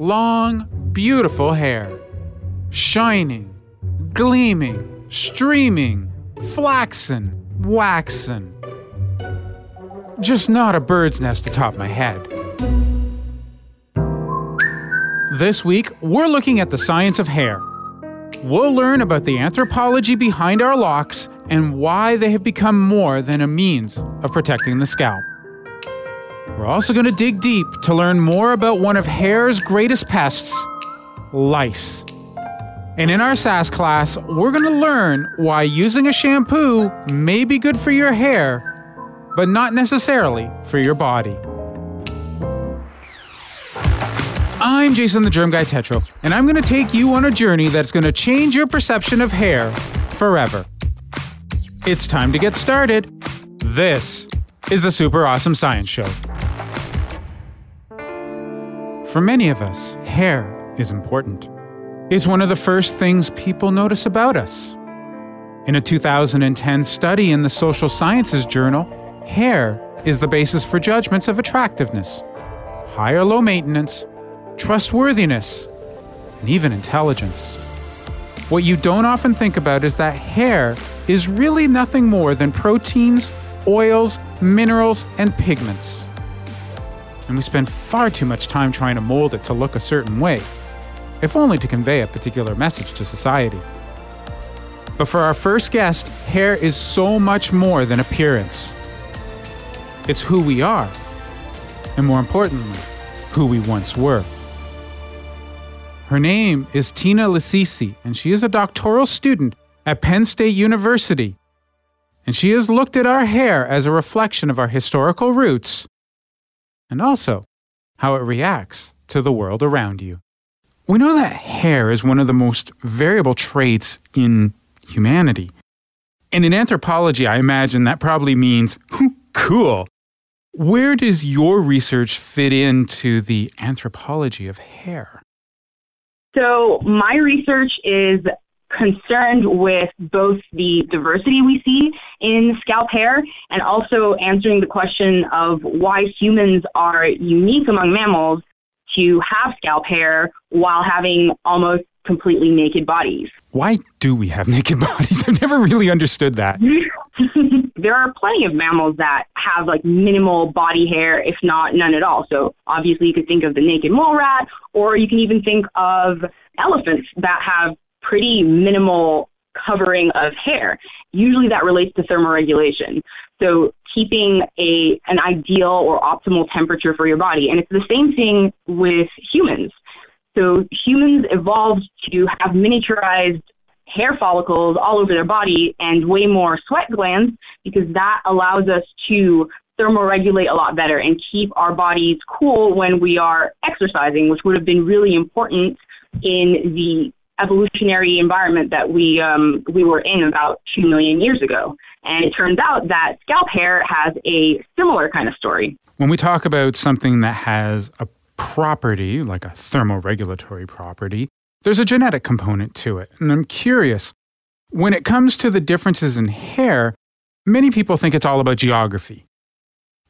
Long, beautiful hair. Shining, gleaming, streaming, flaxen, waxen. Just not a bird's nest atop my head. This week, we're looking at the science of hair. We'll learn about the anthropology behind our locks and why they have become more than a means of protecting the scalp. We're also going to dig deep to learn more about one of hair's greatest pests lice. And in our SASS class, we're going to learn why using a shampoo may be good for your hair, but not necessarily for your body. I'm Jason the Germ Guy Tetro, and I'm going to take you on a journey that's going to change your perception of hair forever. It's time to get started. This is the Super Awesome Science Show. For many of us, hair is important. It's one of the first things people notice about us. In a 2010 study in the Social Sciences Journal, hair is the basis for judgments of attractiveness, high or low maintenance, trustworthiness, and even intelligence. What you don't often think about is that hair is really nothing more than proteins, oils, minerals, and pigments and we spend far too much time trying to mold it to look a certain way, if only to convey a particular message to society. But for our first guest, hair is so much more than appearance. It's who we are, and more importantly, who we once were. Her name is Tina Lasisi, and she is a doctoral student at Penn State University. And she has looked at our hair as a reflection of our historical roots and also how it reacts to the world around you. We know that hair is one of the most variable traits in humanity. And in anthropology, I imagine that probably means hmm, cool. Where does your research fit into the anthropology of hair? So, my research is concerned with both the diversity we see in scalp hair and also answering the question of why humans are unique among mammals to have scalp hair while having almost completely naked bodies. Why do we have naked bodies? I've never really understood that. there are plenty of mammals that have like minimal body hair, if not none at all. So obviously you could think of the naked mole rat, or you can even think of elephants that have pretty minimal covering of hair. Usually that relates to thermoregulation. So keeping a an ideal or optimal temperature for your body. And it's the same thing with humans. So humans evolved to have miniaturized hair follicles all over their body and way more sweat glands because that allows us to thermoregulate a lot better and keep our bodies cool when we are exercising, which would have been really important in the evolutionary environment that we um, we were in about two million years ago. And it turns out that scalp hair has a similar kind of story. When we talk about something that has a property, like a thermoregulatory property, there's a genetic component to it. And I'm curious, when it comes to the differences in hair, many people think it's all about geography.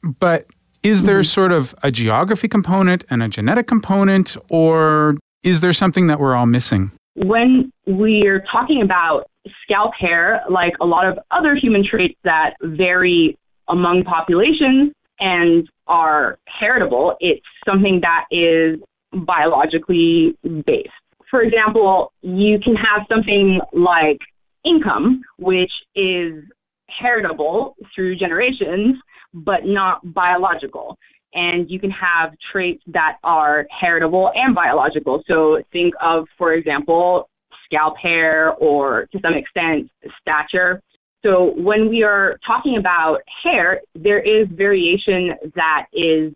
But is there mm-hmm. sort of a geography component and a genetic component, or is there something that we're all missing? When we're talking about scalp hair, like a lot of other human traits that vary among populations and are heritable, it's something that is biologically based. For example, you can have something like income, which is heritable through generations, but not biological and you can have traits that are heritable and biological. So think of, for example, scalp hair or to some extent stature. So when we are talking about hair, there is variation that is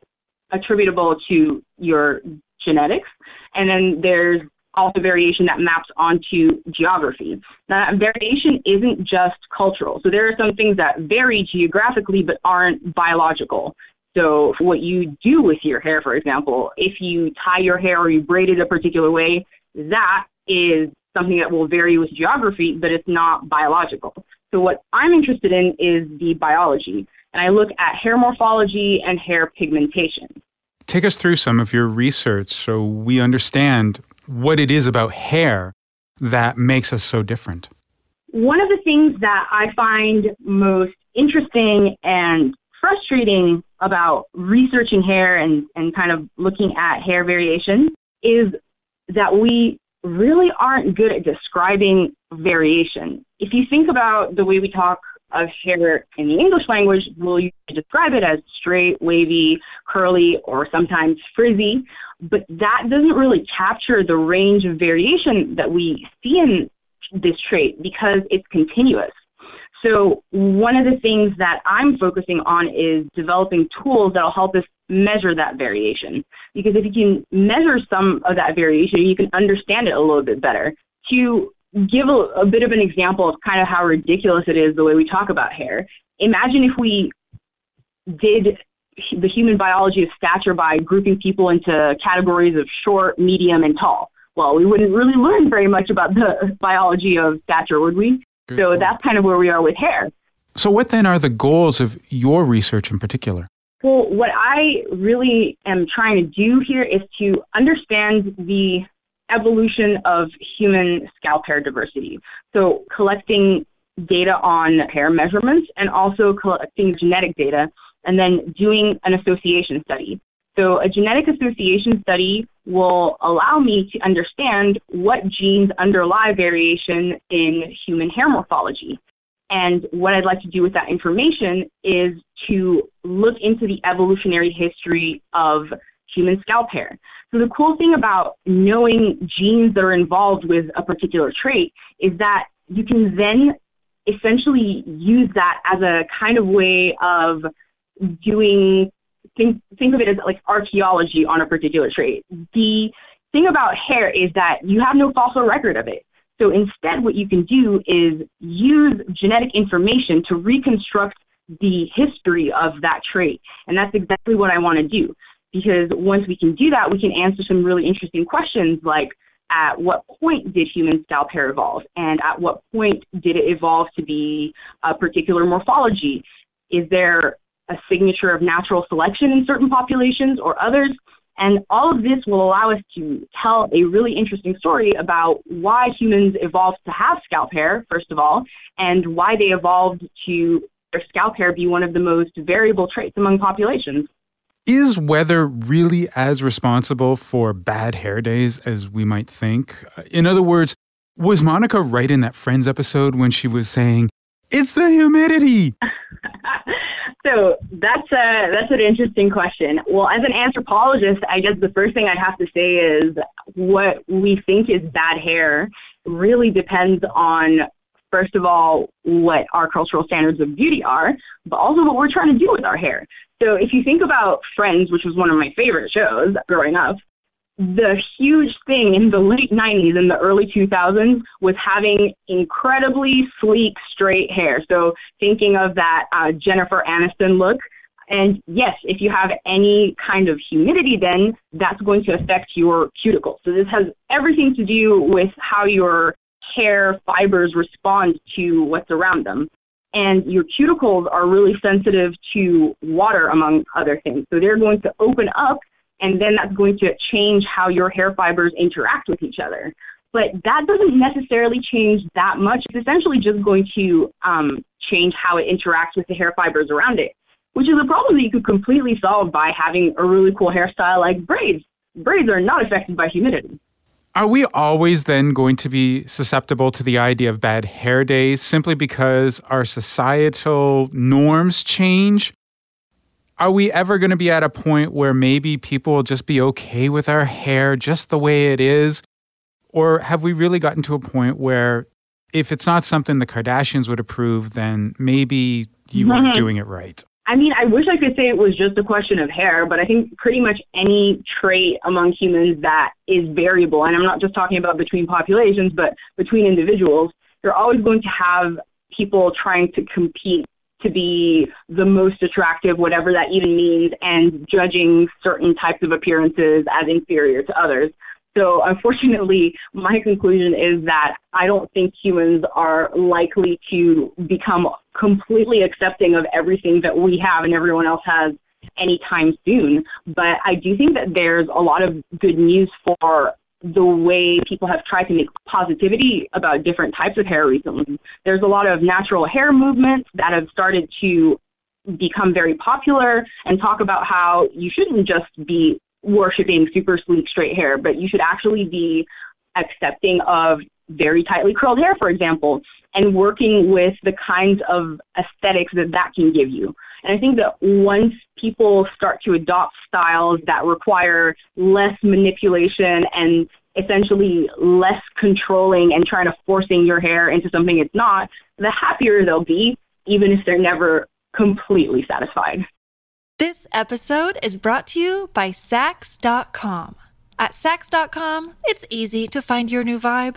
attributable to your genetics, And then there's also variation that maps onto geography. Now, that variation isn't just cultural. So there are some things that vary geographically but aren't biological. So what you do with your hair, for example, if you tie your hair or you braid it a particular way, that is something that will vary with geography, but it's not biological. So what I'm interested in is the biology, and I look at hair morphology and hair pigmentation. Take us through some of your research so we understand what it is about hair that makes us so different. One of the things that I find most interesting and frustrating about researching hair and, and kind of looking at hair variation is that we really aren't good at describing variation. If you think about the way we talk of hair in the English language, we'll describe it as straight, wavy, curly, or sometimes frizzy, but that doesn't really capture the range of variation that we see in this trait because it's continuous. So one of the things that I'm focusing on is developing tools that will help us measure that variation. Because if you can measure some of that variation, you can understand it a little bit better. To give a, a bit of an example of kind of how ridiculous it is the way we talk about hair, imagine if we did the human biology of stature by grouping people into categories of short, medium, and tall. Well, we wouldn't really learn very much about the biology of stature, would we? Good so point. that's kind of where we are with hair. So, what then are the goals of your research in particular? Well, what I really am trying to do here is to understand the evolution of human scalp hair diversity. So, collecting data on hair measurements and also collecting genetic data and then doing an association study. So a genetic association study will allow me to understand what genes underlie variation in human hair morphology. And what I'd like to do with that information is to look into the evolutionary history of human scalp hair. So the cool thing about knowing genes that are involved with a particular trait is that you can then essentially use that as a kind of way of doing think think of it as like archaeology on a particular trait. The thing about hair is that you have no fossil record of it. So instead, what you can do is use genetic information to reconstruct the history of that trait. And that's exactly what I want to do. Because once we can do that, we can answer some really interesting questions like at what point did human scalp hair evolve? And at what point did it evolve to be a particular morphology? Is there a signature of natural selection in certain populations or others. And all of this will allow us to tell a really interesting story about why humans evolved to have scalp hair, first of all, and why they evolved to their scalp hair be one of the most variable traits among populations. Is weather really as responsible for bad hair days as we might think? In other words, was Monica right in that Friends episode when she was saying, It's the humidity? So that's a that's an interesting question. Well, as an anthropologist, I guess the first thing I'd have to say is what we think is bad hair really depends on first of all what our cultural standards of beauty are, but also what we're trying to do with our hair. So if you think about Friends, which was one of my favorite shows growing up, the huge thing in the late 90s and the early 2000s was having incredibly sleek, straight hair. So thinking of that uh, Jennifer Aniston look. And yes, if you have any kind of humidity, then that's going to affect your cuticles. So this has everything to do with how your hair fibers respond to what's around them. And your cuticles are really sensitive to water, among other things. So they're going to open up and then that's going to change how your hair fibers interact with each other. But that doesn't necessarily change that much. It's essentially just going to um, change how it interacts with the hair fibers around it, which is a problem that you could completely solve by having a really cool hairstyle like braids. Braids are not affected by humidity. Are we always then going to be susceptible to the idea of bad hair days simply because our societal norms change? Are we ever going to be at a point where maybe people will just be okay with our hair just the way it is? Or have we really gotten to a point where if it's not something the Kardashians would approve, then maybe you aren't doing it right? I mean, I wish I could say it was just a question of hair, but I think pretty much any trait among humans that is variable, and I'm not just talking about between populations, but between individuals, you're always going to have people trying to compete to be the most attractive, whatever that even means, and judging certain types of appearances as inferior to others. So unfortunately, my conclusion is that I don't think humans are likely to become completely accepting of everything that we have and everyone else has anytime soon. But I do think that there's a lot of good news for the way people have tried to make positivity about different types of hair recently. There's a lot of natural hair movements that have started to become very popular and talk about how you shouldn't just be worshiping super sleek straight hair, but you should actually be accepting of very tightly curled hair, for example, and working with the kinds of aesthetics that that can give you. And I think that once people start to adopt styles that require less manipulation and essentially less controlling and trying to forcing your hair into something it's not, the happier they'll be, even if they're never completely satisfied. This episode is brought to you by Saks.com. At Saks.com, it's easy to find your new vibe.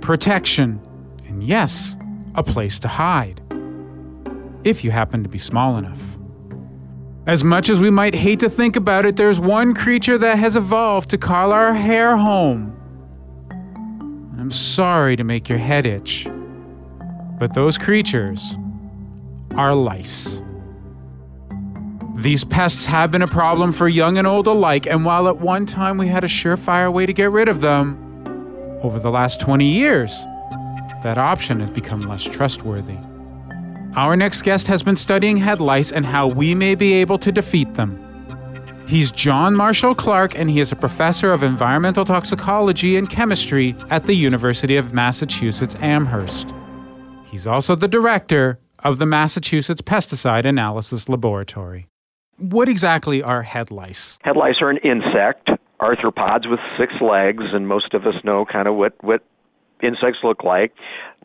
protection, and yes, a place to hide. If you happen to be small enough. As much as we might hate to think about it, there's one creature that has evolved to call our hair home. I'm sorry to make your head itch, but those creatures are lice. These pests have been a problem for young and old alike, and while at one time we had a surefire way to get rid of them, over the last 20 years, that option has become less trustworthy. Our next guest has been studying head lice and how we may be able to defeat them. He's John Marshall Clark, and he is a professor of environmental toxicology and chemistry at the University of Massachusetts Amherst. He's also the director of the Massachusetts Pesticide Analysis Laboratory. What exactly are head lice? Head lice are an insect arthropods with six legs, and most of us know kind of what what insects look like.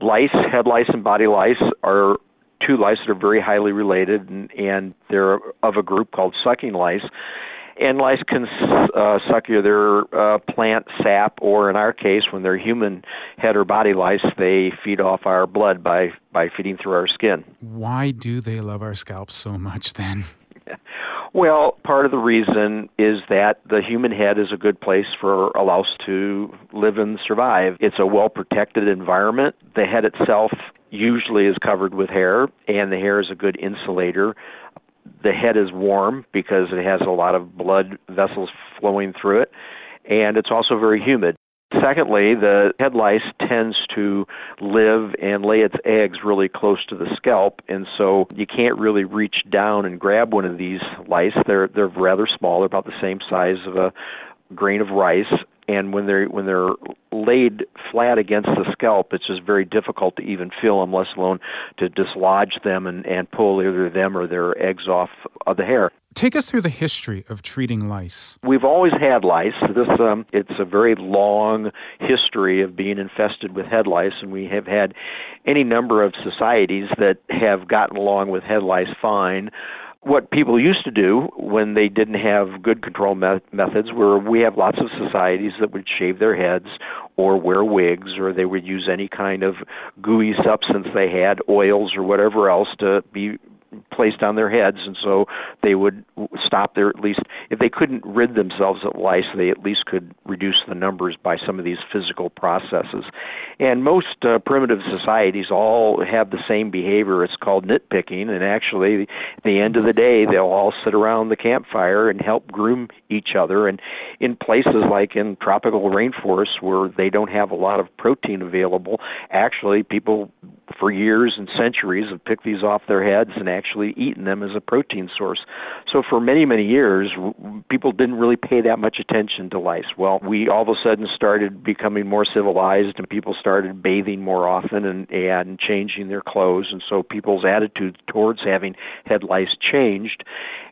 Lice, head lice, and body lice are two lice that are very highly related, and, and they're of a group called sucking lice. And lice can uh, suck either uh, plant sap, or in our case, when they're human head or body lice, they feed off our blood by by feeding through our skin. Why do they love our scalps so much then? Well, part of the reason is that the human head is a good place for a louse to live and survive. It's a well protected environment. The head itself usually is covered with hair, and the hair is a good insulator. The head is warm because it has a lot of blood vessels flowing through it, and it's also very humid. Secondly, the head lice tends to live and lay its eggs really close to the scalp, and so you can't really reach down and grab one of these lice. They're they're rather small. They're about the same size of a grain of rice, and when they're when they're laid flat against the scalp, it's just very difficult to even feel them, let alone to dislodge them and, and pull either them or their eggs off of the hair. Take us through the history of treating lice. We've always had lice. This um, it's a very long history of being infested with head lice, and we have had any number of societies that have gotten along with head lice fine what people used to do when they didn't have good control me- methods were we have lots of societies that would shave their heads or wear wigs or they would use any kind of gooey substance they had oils or whatever else to be placed on their heads, and so they would stop their at least if they couldn't rid themselves of lice, they at least could reduce the numbers by some of these physical processes. And most uh, primitive societies all have the same behavior. It's called nitpicking, and actually, at the end of the day, they'll all sit around the campfire and help groom each other. And in places like in tropical rainforests where they don't have a lot of protein available, actually, people for years and centuries have picked these off their heads and actually eaten them as a protein source. So for many, many years, people didn't really pay that much attention to lice. Well, we all of a sudden started becoming more civilized and people started bathing more often and, and changing their clothes. And so people's attitude towards having head lice changed.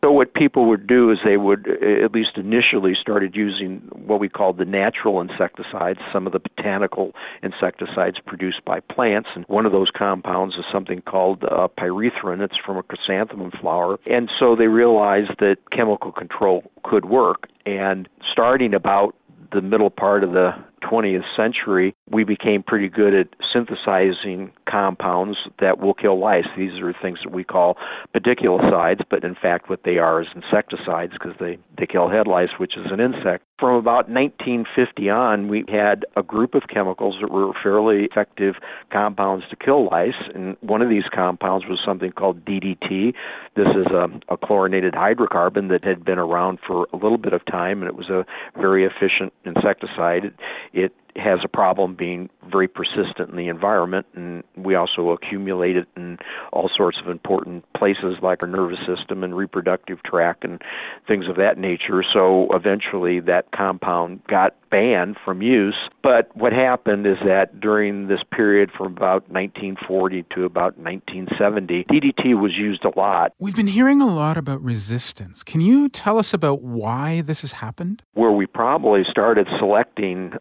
So what people would do is they would, at least initially, started using what we called the natural insecticides, some of the botanical insecticides produced by plants. And one of those compounds is something called uh, pyrethrin. It's from a chrysanthemum flower. And so they realized that chemical control could work. And starting about the middle part of the 20th century, we became pretty good at synthesizing compounds that will kill lice. These are things that we call pediculicides, but in fact, what they are is insecticides because they, they kill head lice, which is an insect. From about 1950 on, we had a group of chemicals that were fairly effective compounds to kill lice, and one of these compounds was something called DDT. This is a, a chlorinated hydrocarbon that had been around for a little bit of time, and it was a very efficient insecticide it has a problem being very persistent in the environment, and we also accumulate it in all sorts of important places like our nervous system and reproductive tract and things of that nature. So eventually, that compound got banned from use. But what happened is that during this period from about 1940 to about 1970, DDT was used a lot. We've been hearing a lot about resistance. Can you tell us about why this has happened? Where we probably started selecting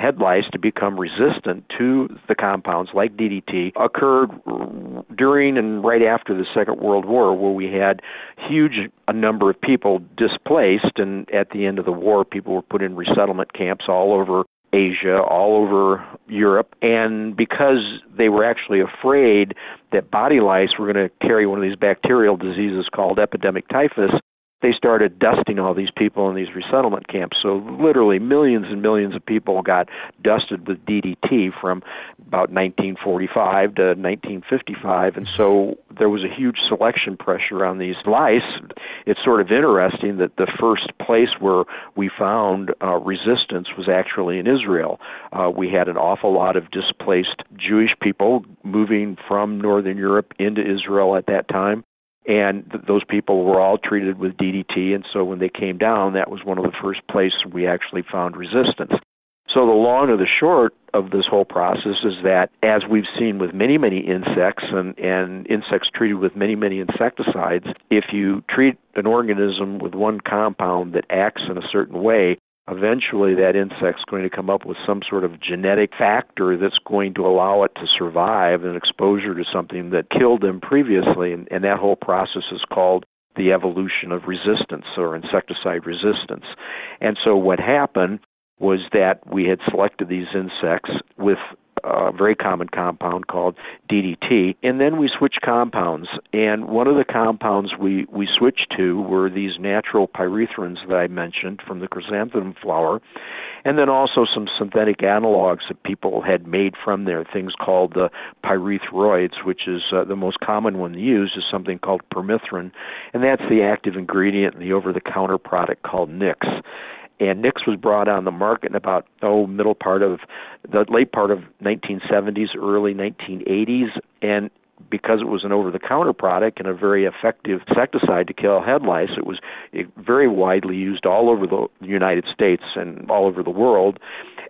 head lice to become resistant to the compounds like DDT occurred during and right after the Second World War, where we had huge a number of people displaced, and at the end of the war, people were put in resettlement camps all over Asia, all over Europe, and because they were actually afraid that body lice were going to carry one of these bacterial diseases called epidemic typhus, they started dusting all these people in these resettlement camps. So literally millions and millions of people got dusted with DDT from about 1945 to 1955, and so there was a huge selection pressure on these lice. It's sort of interesting that the first place where we found uh, resistance was actually in Israel. Uh, we had an awful lot of displaced Jewish people moving from Northern Europe into Israel at that time and th- those people were all treated with DDT. And so when they came down, that was one of the first places we actually found resistance. So the long or the short of this whole process is that, as we've seen with many, many insects and, and insects treated with many, many insecticides, if you treat an organism with one compound that acts in a certain way, eventually that insect's going to come up with some sort of genetic factor that's going to allow it to survive an exposure to something that killed them previously and, and that whole process is called the evolution of resistance or insecticide resistance. And so what happened was that we had selected these insects with a very common compound called DDT. And then we switched compounds. And one of the compounds we, we switched to were these natural pyrethrins that I mentioned from the chrysanthemum flower. And then also some synthetic analogs that people had made from there, things called the pyrethroids, which is uh, the most common one used, is something called permethrin. And that's the active ingredient in the over the counter product called Nix and Nix was brought on the market in about oh middle part of the late part of 1970s, early 1980s, and because it was an over-the-counter product and a very effective insecticide to kill head lice, it was very widely used all over the United States and all over the world.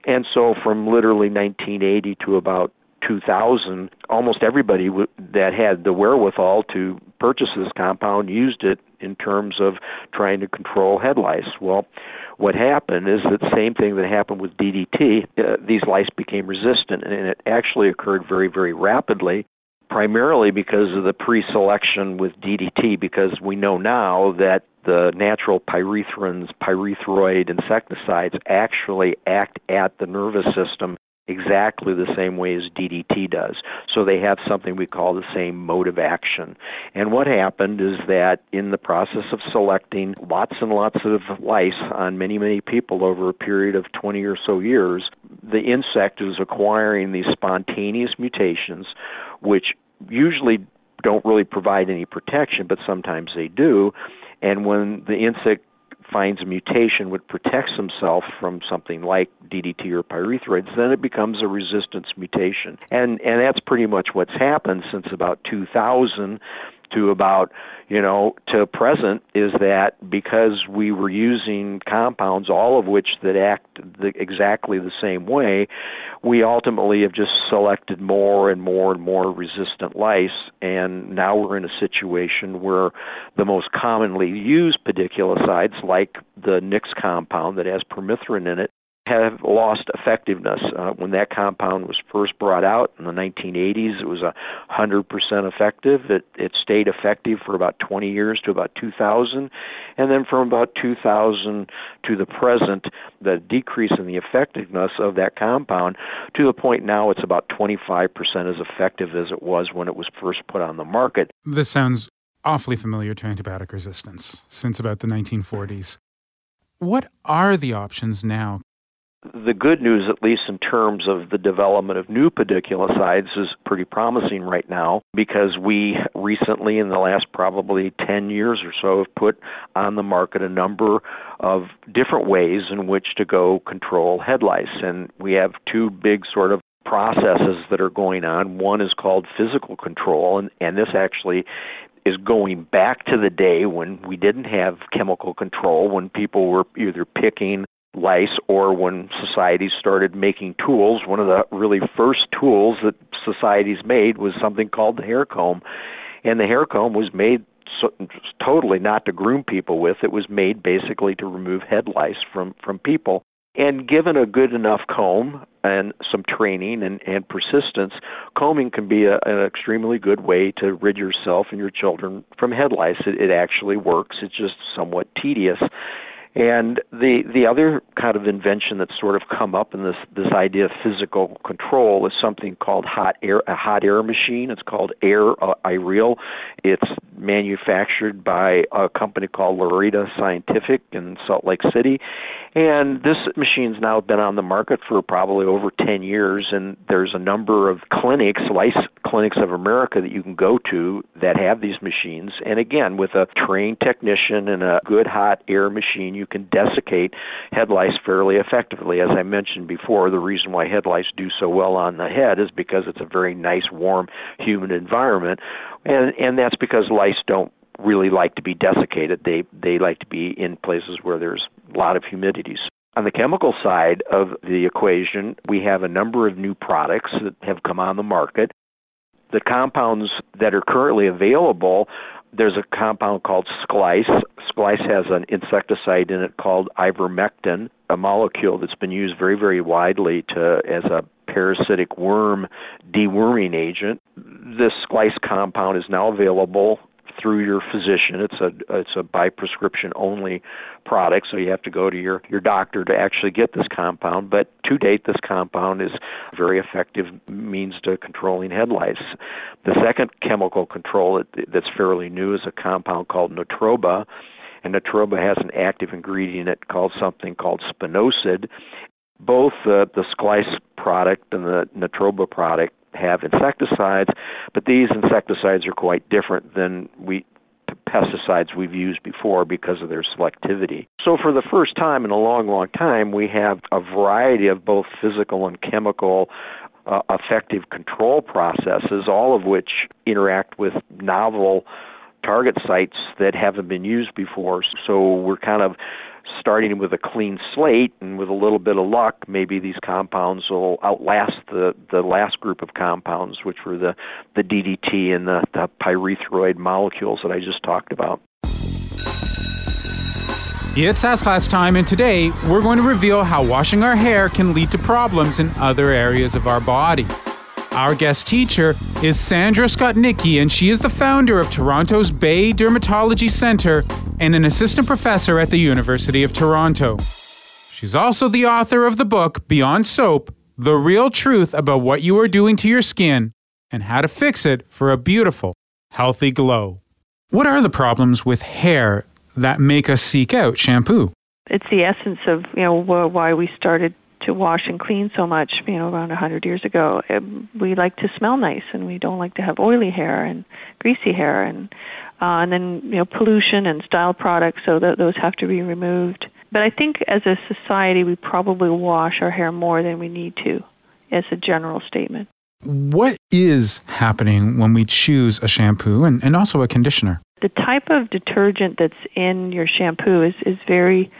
And so, from literally 1980 to about 2000, almost everybody w- that had the wherewithal to purchase this compound used it in terms of trying to control head lice. Well, what happened is that the same thing that happened with DDT, uh, these lice became resistant, and it actually occurred very, very rapidly, primarily because of the pre selection with DDT, because we know now that the natural pyrethrins, pyrethroid insecticides actually act at the nervous system exactly the same way as DDT does. So they have something we call the same mode of action. And what happened is that in the process of selecting lots and lots of lice on many, many people over a period of 20 or so years, the insect is acquiring these spontaneous mutations, which usually don't really provide any protection, but sometimes they do. And when the insect finds a mutation which protects himself from something like DDT or pyrethroids, then it becomes a resistance mutation. And and that's pretty much what's happened since about 2000 to about you know to present is that because we were using compounds all of which that act the, exactly the same way we ultimately have just selected more and more and more resistant lice. And now we're in a situation where the most commonly used pediculicides like the Nix compound that has permethrin in it have lost effectiveness. Uh, when that compound was first brought out in the 1980s, it was a 100% effective. It, it stayed effective for about 20 years to about 2000, and then from about 2000 to the present, the decrease in the effectiveness of that compound to the point now it's about 25% as effective as it was when it was first put on the market. This sounds awfully familiar to antibiotic resistance since about the 1940s. What are the options now? The good news, at least in terms of the development of new pediculicides, is pretty promising right now because we recently, in the last probably 10 years or so, have put on the market a number of different ways in which to go control head lice. And we have two big sort of processes that are going on. One is called physical control, and, and this actually is going back to the day when we didn't have chemical control, when people were either picking lice or when societies started making tools one of the really first tools that societies made was something called the hair comb and the hair comb was made so, totally not to groom people with it was made basically to remove head lice from from people and given a good enough comb and some training and, and persistence, combing can be a, an extremely good way to rid yourself and your children from head lice. It, it actually works. It's just somewhat tedious. And the the other kind of invention that's sort of come up in this this idea of physical control is something called hot air a hot air machine. It's called Air uh, Ireel. It's manufactured by a company called Larada Scientific in Salt Lake City, and this machine's now been on the market for probably over 10 years, and there's a number of clinics, Lice Clinics of America, that you can go to that have these machines. And again, with a trained technician and a good hot air machine, you can desiccate head lice fairly effectively. As I mentioned before, the reason why head lice do so well on the head is because it's a very nice, warm, humid environment. And, and that's because lice don't really like to be desiccated. They they like to be in places where there's a lot of humidity. On the chemical side of the equation, we have a number of new products that have come on the market. The compounds that are currently available, there's a compound called Sklice. Sklice has an insecticide in it called ivermectin, a molecule that's been used very, very widely to as a parasitic worm deworming agent. This Sklice compound is now available through your physician. It's a it's a by prescription only product, so you have to go to your your doctor to actually get this compound. But to date, this compound is a very effective means to controlling head lice. The second chemical control that, that's fairly new is a compound called Natroba. And Natroba has an active ingredient called something called spinosad. Both uh, the Sklice product and the Natroba product have insecticides, but these insecticides are quite different than we pesticides we've used before because of their selectivity. So for the first time in a long, long time, we have a variety of both physical and chemical uh, effective control processes, all of which interact with novel target sites that haven't been used before. So we're kind of starting with a clean slate and with a little bit of luck, maybe these compounds will outlast the, the last group of compounds, which were the, the DDT and the, the pyrethroid molecules that I just talked about. It's Ask Class time, and today we're going to reveal how washing our hair can lead to problems in other areas of our body. Our guest teacher is Sandra Skotnicki, and she is the founder of Toronto's Bay Dermatology Center and an assistant professor at the University of Toronto. She's also the author of the book Beyond Soap the real truth about what you are doing to your skin and how to fix it for a beautiful, healthy glow. What are the problems with hair that make us seek out shampoo? It's the essence of, you know, why we started to wash and clean so much, you know, around a 100 years ago. Um, we like to smell nice and we don't like to have oily hair and greasy hair and uh, and then, you know, pollution and style products so that those have to be removed. But I think as a society we probably wash our hair more than we need to as a general statement. What is happening when we choose a shampoo and, and also a conditioner? The type of detergent that's in your shampoo is, is very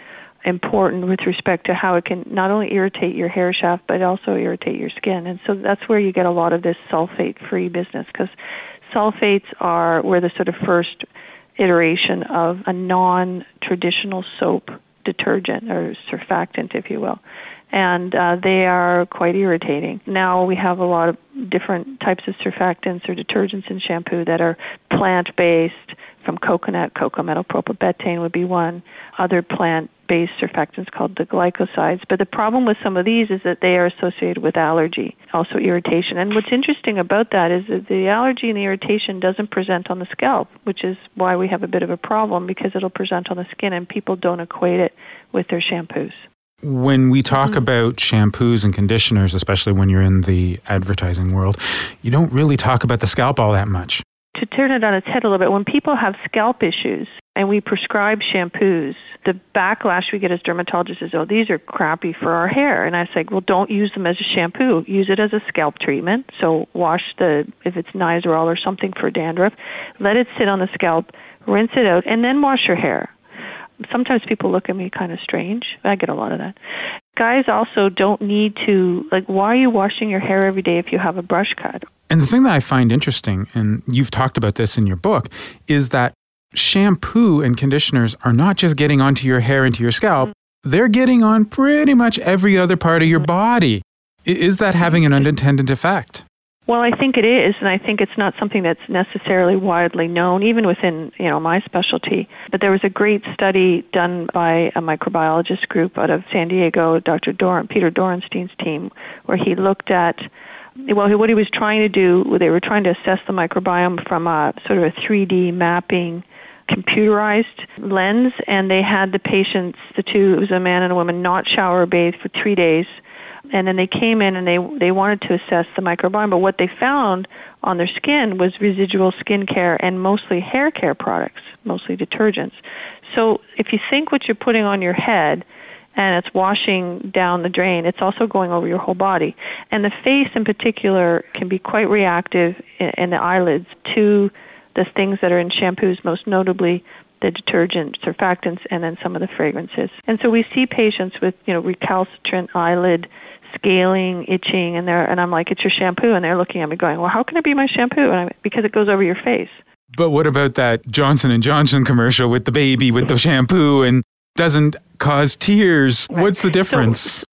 important with respect to how it can not only irritate your hair shaft but also irritate your skin. And so that's where you get a lot of this sulfate free business because sulfates are where the sort of first iteration of a non traditional soap detergent or surfactant, if you will and uh, they are quite irritating. Now we have a lot of different types of surfactants or detergents in shampoo that are plant based from coconut, cocamidopropyl betaine would be one. Other plant based surfactants called the glycosides. But the problem with some of these is that they are associated with allergy, also irritation. And what's interesting about that is that the allergy and the irritation doesn't present on the scalp, which is why we have a bit of a problem because it'll present on the skin and people don't equate it with their shampoos when we talk mm-hmm. about shampoos and conditioners, especially when you're in the advertising world, you don't really talk about the scalp all that much. To turn it on its head a little bit, when people have scalp issues and we prescribe shampoos, the backlash we get as dermatologists is, oh, these are crappy for our hair. And I say, well, don't use them as a shampoo. Use it as a scalp treatment. So wash the, if it's Nizoral or something for dandruff, let it sit on the scalp, rinse it out, and then wash your hair sometimes people look at me kind of strange. I get a lot of that. Guys also don't need to like why are you washing your hair every day if you have a brush cut? And the thing that I find interesting and you've talked about this in your book is that shampoo and conditioners are not just getting onto your hair into your scalp, mm-hmm. they're getting on pretty much every other part of your body. Is that having an unintended effect? Well, I think it is, and I think it's not something that's necessarily widely known, even within you know my specialty. But there was a great study done by a microbiologist group out of San Diego, Dr. Dor- Pieter Dorrestein's team, where he looked at well, what he was trying to do, they were trying to assess the microbiome from a sort of a 3D mapping computerized lens, and they had the patients, the two, it was a man and a woman, not shower bathe for three days and then they came in and they they wanted to assess the microbiome but what they found on their skin was residual skin care and mostly hair care products mostly detergents. So if you think what you're putting on your head and it's washing down the drain it's also going over your whole body. And the face in particular can be quite reactive in the eyelids to the things that are in shampoos most notably the detergent surfactants and then some of the fragrances. And so we see patients with you know recalcitrant eyelid scaling, itching, and they're and I'm like, it's your shampoo, and they're looking at me going, well, how can it be my shampoo? And I'm, because it goes over your face. But what about that Johnson and Johnson commercial with the baby with the shampoo and doesn't cause tears? Right. What's the difference? So,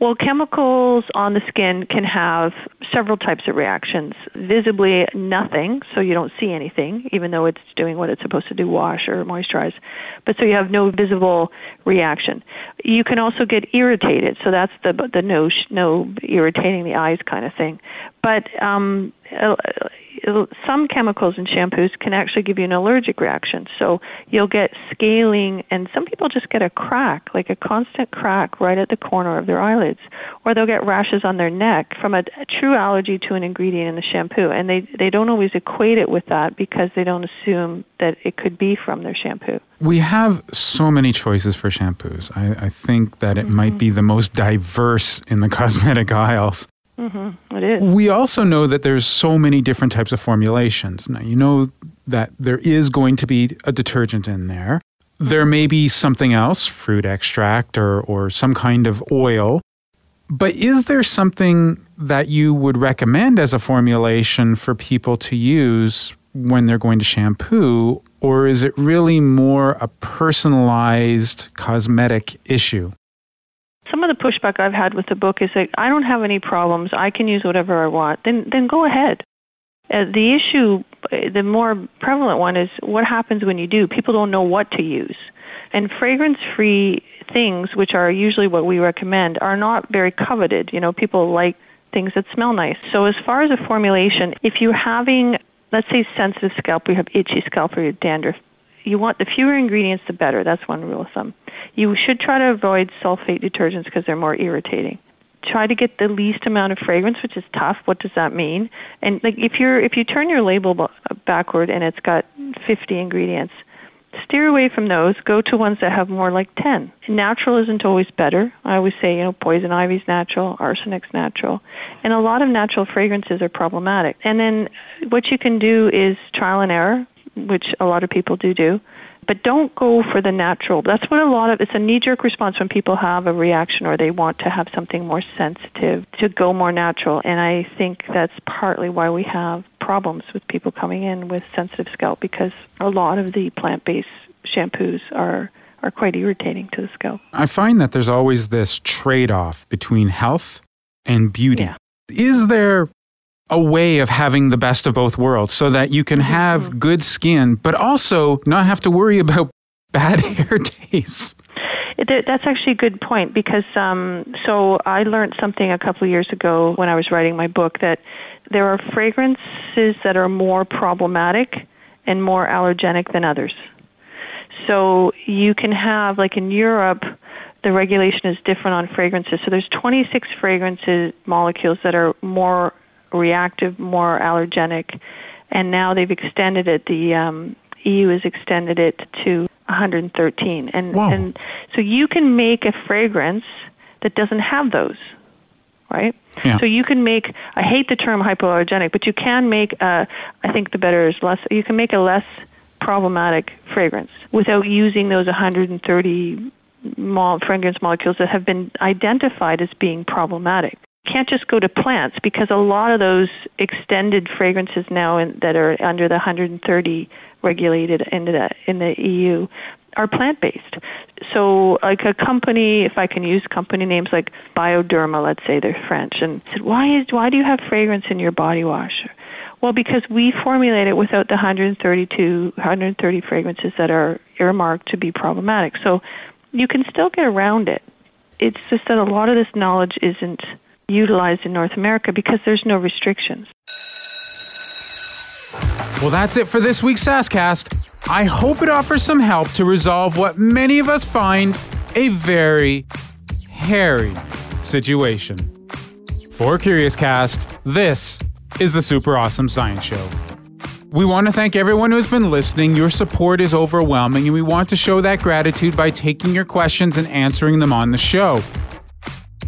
well, chemicals on the skin can have several types of reactions. Visibly, nothing, so you don't see anything, even though it's doing what it's supposed to do wash or moisturize. But so you have no visible reaction. You can also get irritated, so that's the the no no irritating the eyes kind of thing. But um, some chemicals in shampoos can actually give you an allergic reaction. So you'll get scaling, and some people just get a crack, like a constant crack right at the corner of their eyelids, or they'll get rashes on their neck from a, a true allergy to an ingredient in the shampoo. And they they don't always equate it with that because they don't assume that it could be from their shampoo. We have so many choices for shampoos. I, I think that it mm-hmm. might be the most diverse in the cosmetic aisles. Mm-hmm. It is. We also know that there's so many different types of formulations. Now, you know that there is going to be a detergent in there. There may be something else, fruit extract or, or some kind of oil. But is there something that you would recommend as a formulation for people to use when they're going to shampoo? Or is it really more a personalized cosmetic issue? Some of the pushback I've had with the book is that I don't have any problems. I can use whatever I want. Then then go ahead. Uh, the issue, the more prevalent one, is what happens when you do. People don't know what to use. And fragrance free things, which are usually what we recommend, are not very coveted. You know, people like things that smell nice. So as far as a formulation, if you're having, let's say, sensitive scalp, you have itchy scalp or dandruff, you want the fewer ingredients, the better. That's one rule of thumb. You should try to avoid sulfate detergents because they're more irritating. Try to get the least amount of fragrance, which is tough. What does that mean? And like if you're if you turn your label backward and it's got 50 ingredients, steer away from those. Go to ones that have more like 10. Natural isn't always better. I always say, you know, poison ivy's natural, arsenic's natural. And a lot of natural fragrances are problematic. And then what you can do is trial and error, which a lot of people do do. But don't go for the natural. That's what a lot of it's a knee jerk response when people have a reaction or they want to have something more sensitive to go more natural. And I think that's partly why we have problems with people coming in with sensitive scalp because a lot of the plant based shampoos are are quite irritating to the scalp. I find that there's always this trade off between health and beauty. Yeah. Is there a way of having the best of both worlds so that you can have Mm-hmm. good skin, but also not have to worry about bad hair days? It, that's actually a good point because um, so I learned something a couple of years ago when I was writing my book that there are fragrances that are more problematic and more allergenic than others. So you can have like in Europe the regulation is different on fragrances. So there's 26 fragrances molecules that are more reactive, more allergenic, and now they've extended it. The um, EU has extended it to 113, and Whoa. and so you can make a fragrance that doesn't have those, right? Yeah. So you can make. I hate the term hypoallergenic, but you can make. A, I think the better is less. You can make a less problematic fragrance without using those 130 mo- fragrance molecules that have been identified as being problematic. Can't just go to plants because a lot of those extended fragrances now in, that are under the 130 regulated in the in the EU are plant based. So, like a company, if I can use company names like Bioderma, let's say they're French, and said, why is why do you have fragrance in your body wash? Well, because we formulate it without the 132, 130 fragrances that are earmarked to be problematic. So you can still get around it. It's just that a lot of this knowledge isn't utilized in North America because there's no restrictions. Well, that's it for this week's SASCast. I hope it offers some help to resolve what many of us find a very hairy situation. For Curious Cast, this is the Super Awesome Science Show. We want to thank everyone who has been listening. Your support is overwhelming, and we want to show that gratitude by taking your questions and answering them on the show.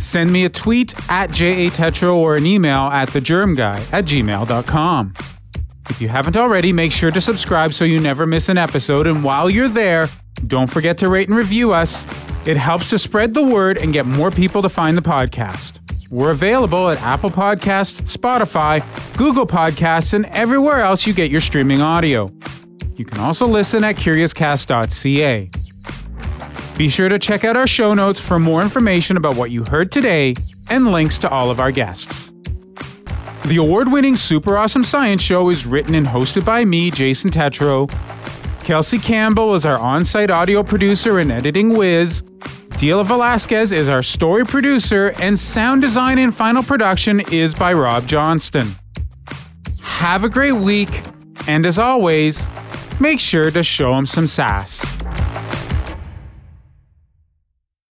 Send me a tweet at JATetro or an email at thegermguy at gmail.com. If you haven't already, make sure to subscribe so you never miss an episode. And while you're there, don't forget to rate and review us. It helps to spread the word and get more people to find the podcast. We're available at Apple Podcasts, Spotify, Google Podcasts, and everywhere else you get your streaming audio. You can also listen at curiouscast.ca. Be sure to check out our show notes for more information about what you heard today and links to all of our guests. The award winning Super Awesome Science Show is written and hosted by me, Jason Tetro. Kelsey Campbell is our on site audio producer and editing whiz. Dila Velasquez is our story producer, and sound design and final production is by Rob Johnston. Have a great week, and as always, make sure to show him some sass.